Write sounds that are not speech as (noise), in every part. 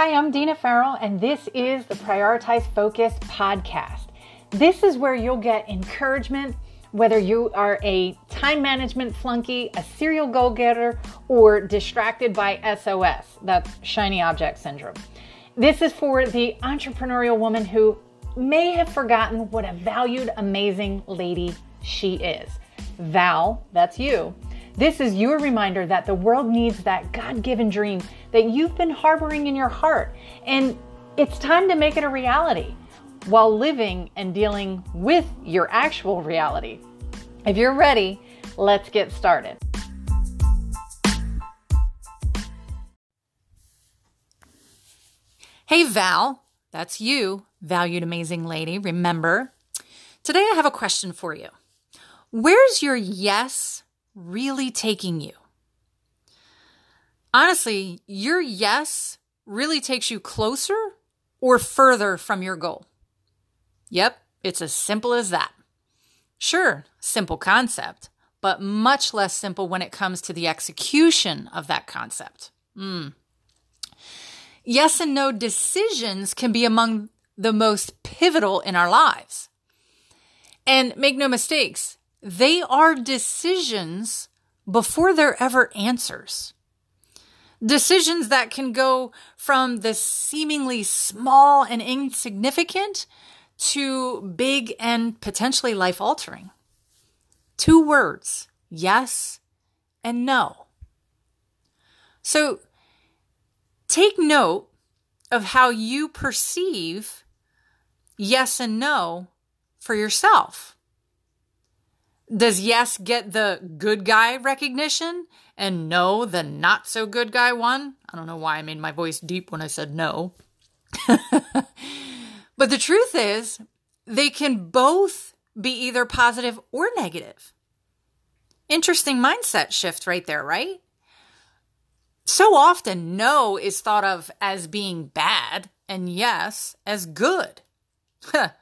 Hi, I'm Dina Farrell, and this is the Prioritize Focus podcast. This is where you'll get encouragement, whether you are a time management flunky, a serial goal getter, or distracted by SOS that's shiny object syndrome. This is for the entrepreneurial woman who may have forgotten what a valued, amazing lady she is. Val, that's you. This is your reminder that the world needs that God given dream that you've been harboring in your heart. And it's time to make it a reality while living and dealing with your actual reality. If you're ready, let's get started. Hey, Val, that's you, valued amazing lady. Remember, today I have a question for you. Where's your yes really taking you? Honestly, your yes really takes you closer or further from your goal. Yep, it's as simple as that. Sure, simple concept, but much less simple when it comes to the execution of that concept. Mm. Yes and no decisions can be among the most pivotal in our lives. And make no mistakes, they are decisions before they're ever answers. Decisions that can go from the seemingly small and insignificant to big and potentially life altering. Two words, yes and no. So take note of how you perceive yes and no for yourself. Does yes get the good guy recognition and no the not so good guy one? I don't know why I made my voice deep when I said no. (laughs) but the truth is, they can both be either positive or negative. Interesting mindset shift right there, right? So often, no is thought of as being bad and yes as good. (laughs)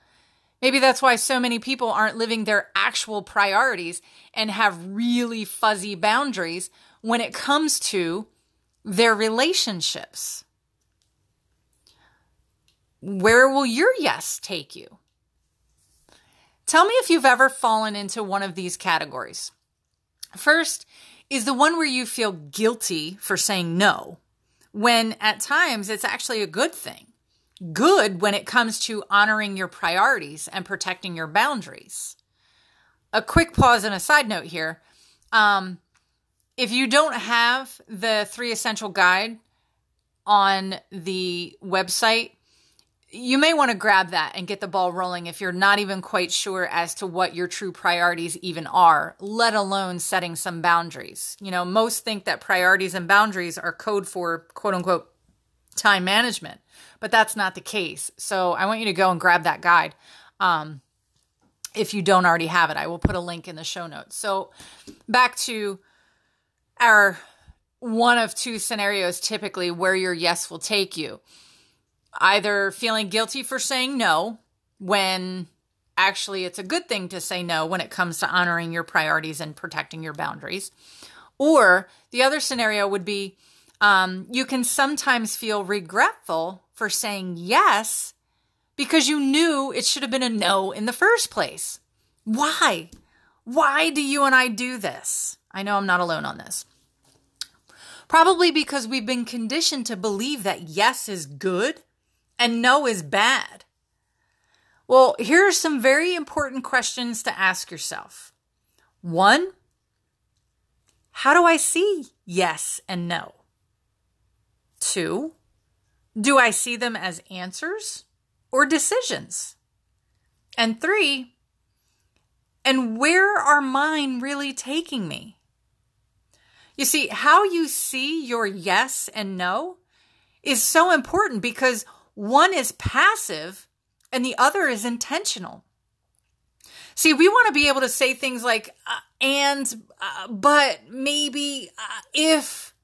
Maybe that's why so many people aren't living their actual priorities and have really fuzzy boundaries when it comes to their relationships. Where will your yes take you? Tell me if you've ever fallen into one of these categories. First is the one where you feel guilty for saying no, when at times it's actually a good thing good when it comes to honoring your priorities and protecting your boundaries. A quick pause and a side note here. Um, if you don't have the three essential guide on the website, you may want to grab that and get the ball rolling if you're not even quite sure as to what your true priorities even are, let alone setting some boundaries. You know, most think that priorities and boundaries are code for quote unquote time management, but that's not the case. So I want you to go and grab that guide. Um, if you don't already have it, I will put a link in the show notes. So back to our one of two scenarios typically where your yes will take you. Either feeling guilty for saying no when actually it's a good thing to say no when it comes to honoring your priorities and protecting your boundaries. Or the other scenario would be um, you can sometimes feel regretful for saying yes because you knew it should have been a no in the first place. Why? Why do you and I do this? I know I'm not alone on this. Probably because we've been conditioned to believe that yes is good and no is bad. Well, here are some very important questions to ask yourself. One, how do I see yes and no? Two, do I see them as answers or decisions? And three, and where are mine really taking me? You see, how you see your yes and no is so important because one is passive and the other is intentional. See, we want to be able to say things like, uh, and, uh, but, maybe, uh, if,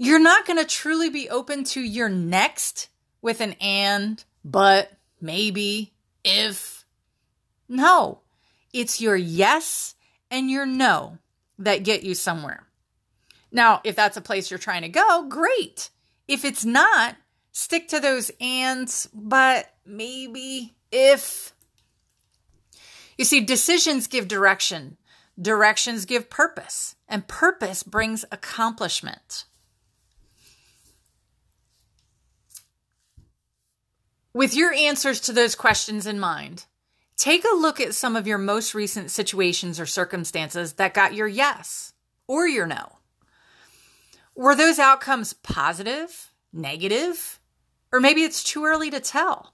you're not going to truly be open to your next with an and, but, maybe, if. No, it's your yes and your no that get you somewhere. Now, if that's a place you're trying to go, great. If it's not, stick to those ands, but maybe if. You see, decisions give direction, directions give purpose, and purpose brings accomplishment. With your answers to those questions in mind, take a look at some of your most recent situations or circumstances that got your yes or your no. Were those outcomes positive, negative, or maybe it's too early to tell?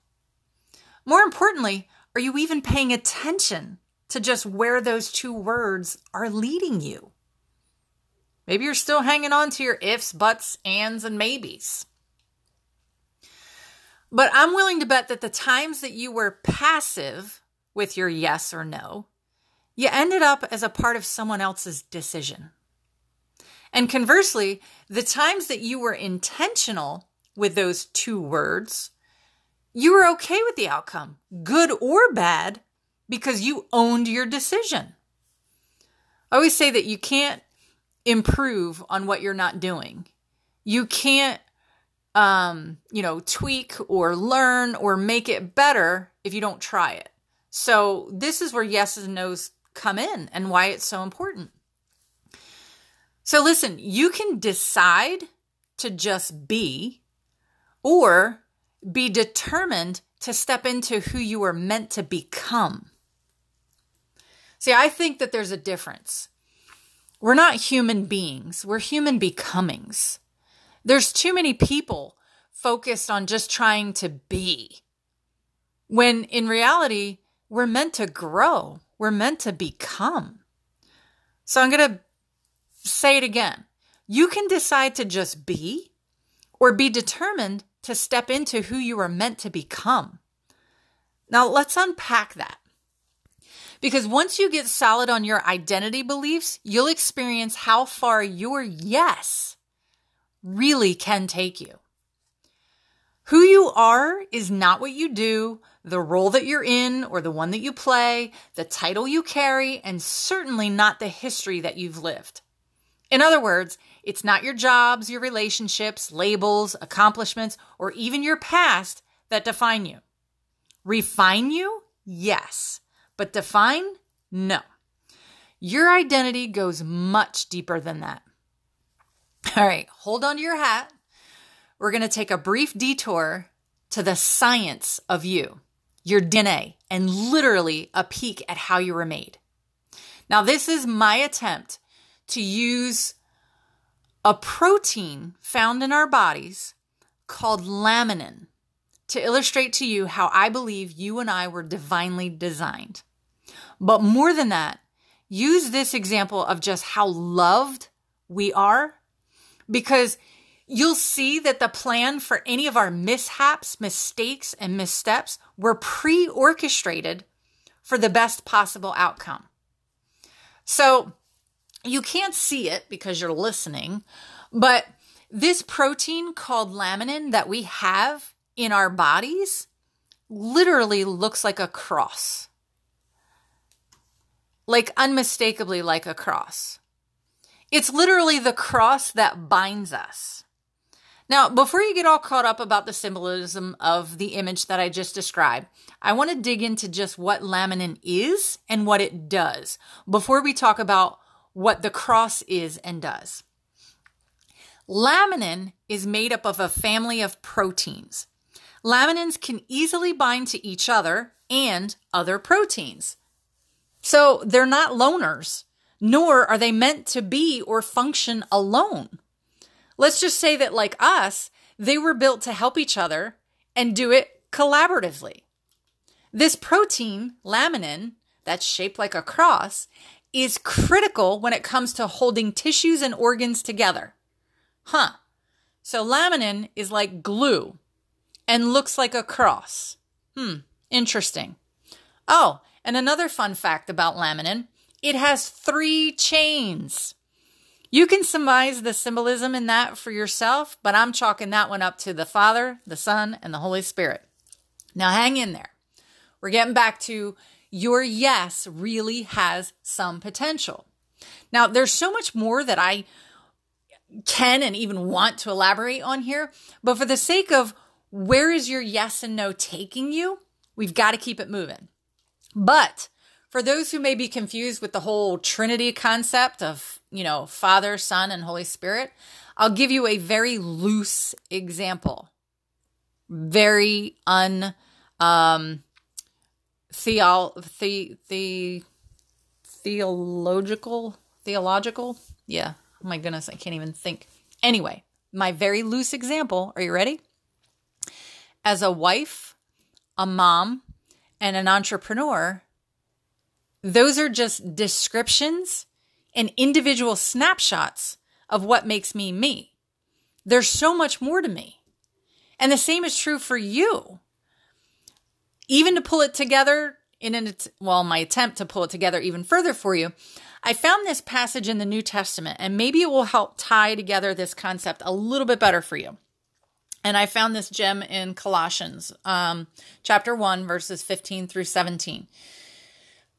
More importantly, are you even paying attention to just where those two words are leading you? Maybe you're still hanging on to your ifs, buts, ands, and maybes. But I'm willing to bet that the times that you were passive with your yes or no, you ended up as a part of someone else's decision. And conversely, the times that you were intentional with those two words, you were okay with the outcome, good or bad, because you owned your decision. I always say that you can't improve on what you're not doing. You can't um, you know, tweak or learn or make it better if you don't try it. So this is where yeses and nos come in and why it's so important. So listen, you can decide to just be or be determined to step into who you are meant to become. See, I think that there's a difference. We're not human beings, we're human becomings. There's too many people focused on just trying to be. When in reality, we're meant to grow, we're meant to become. So I'm going to say it again. You can decide to just be or be determined to step into who you are meant to become. Now, let's unpack that. Because once you get solid on your identity beliefs, you'll experience how far your yes really can take you. Who you are is not what you do, the role that you're in or the one that you play, the title you carry, and certainly not the history that you've lived. In other words, it's not your jobs, your relationships, labels, accomplishments, or even your past that define you. Refine you? Yes. But define? No. Your identity goes much deeper than that. All right, hold on to your hat. We're going to take a brief detour to the science of you, your DNA, and literally a peek at how you were made. Now, this is my attempt to use a protein found in our bodies called laminin to illustrate to you how I believe you and I were divinely designed. But more than that, use this example of just how loved we are because you'll see that the plan for any of our mishaps, mistakes, and missteps were pre orchestrated for the best possible outcome. So you can't see it because you're listening, but this protein called laminin that we have in our bodies literally looks like a cross. Like unmistakably like a cross. It's literally the cross that binds us. Now, before you get all caught up about the symbolism of the image that I just described, I want to dig into just what laminin is and what it does before we talk about what the cross is and does. Laminin is made up of a family of proteins. Laminins can easily bind to each other and other proteins. So they're not loners nor are they meant to be or function alone. Let's just say that, like us, they were built to help each other and do it collaboratively. This protein, laminin, that's shaped like a cross, is critical when it comes to holding tissues and organs together. Huh. So laminin is like glue and looks like a cross. Hmm, interesting. Oh, and another fun fact about laminin it has three chains. You can surmise the symbolism in that for yourself, but I'm chalking that one up to the Father, the Son, and the Holy Spirit. Now hang in there. We're getting back to your yes really has some potential. Now, there's so much more that I can and even want to elaborate on here. But for the sake of where is your yes and no taking you, we've got to keep it moving. But for those who may be confused with the whole Trinity concept of, you know, Father, Son, and Holy Spirit, I'll give you a very loose example. Very un um theo, the, the, theological theological? Yeah. Oh my goodness i can't even think. Anyway my very loose example are you ready? As a wife a mom and an entrepreneur those are just descriptions and individual snapshots of what makes me me. There's so much more to me. And the same is true for you. Even to pull it together in an well my attempt to pull it together even further for you i found this passage in the new testament and maybe it will help tie together this concept a little bit better for you. And i found this gem in colossians um, chapter 1 verses 15 through 17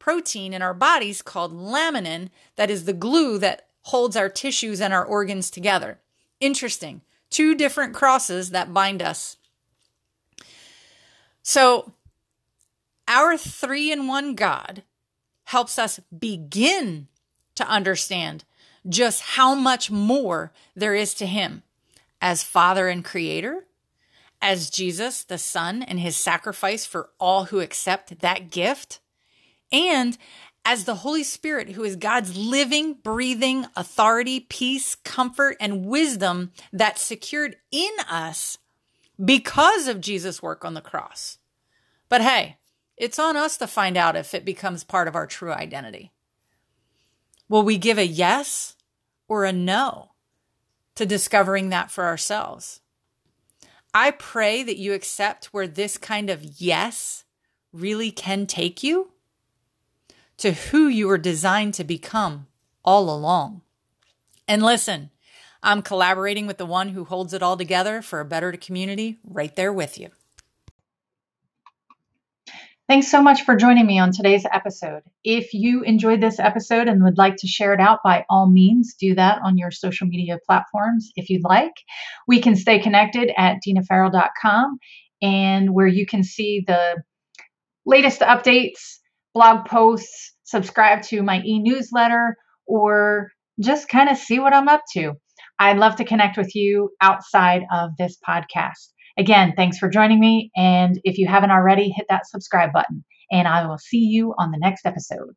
protein in our bodies called laminin that is the glue that holds our tissues and our organs together. Interesting. Two different crosses that bind us so, our three in one God helps us begin to understand just how much more there is to Him as Father and Creator, as Jesus, the Son, and His sacrifice for all who accept that gift, and as the Holy Spirit, who is God's living, breathing authority, peace, comfort, and wisdom that's secured in us because of Jesus' work on the cross. But hey, it's on us to find out if it becomes part of our true identity. Will we give a yes or a no to discovering that for ourselves? I pray that you accept where this kind of yes really can take you to who you were designed to become all along. And listen, I'm collaborating with the one who holds it all together for a better community right there with you. Thanks so much for joining me on today's episode. If you enjoyed this episode and would like to share it out, by all means, do that on your social media platforms if you'd like. We can stay connected at dinafarrell.com and where you can see the latest updates, blog posts, subscribe to my e newsletter, or just kind of see what I'm up to. I'd love to connect with you outside of this podcast. Again, thanks for joining me. And if you haven't already, hit that subscribe button. And I will see you on the next episode.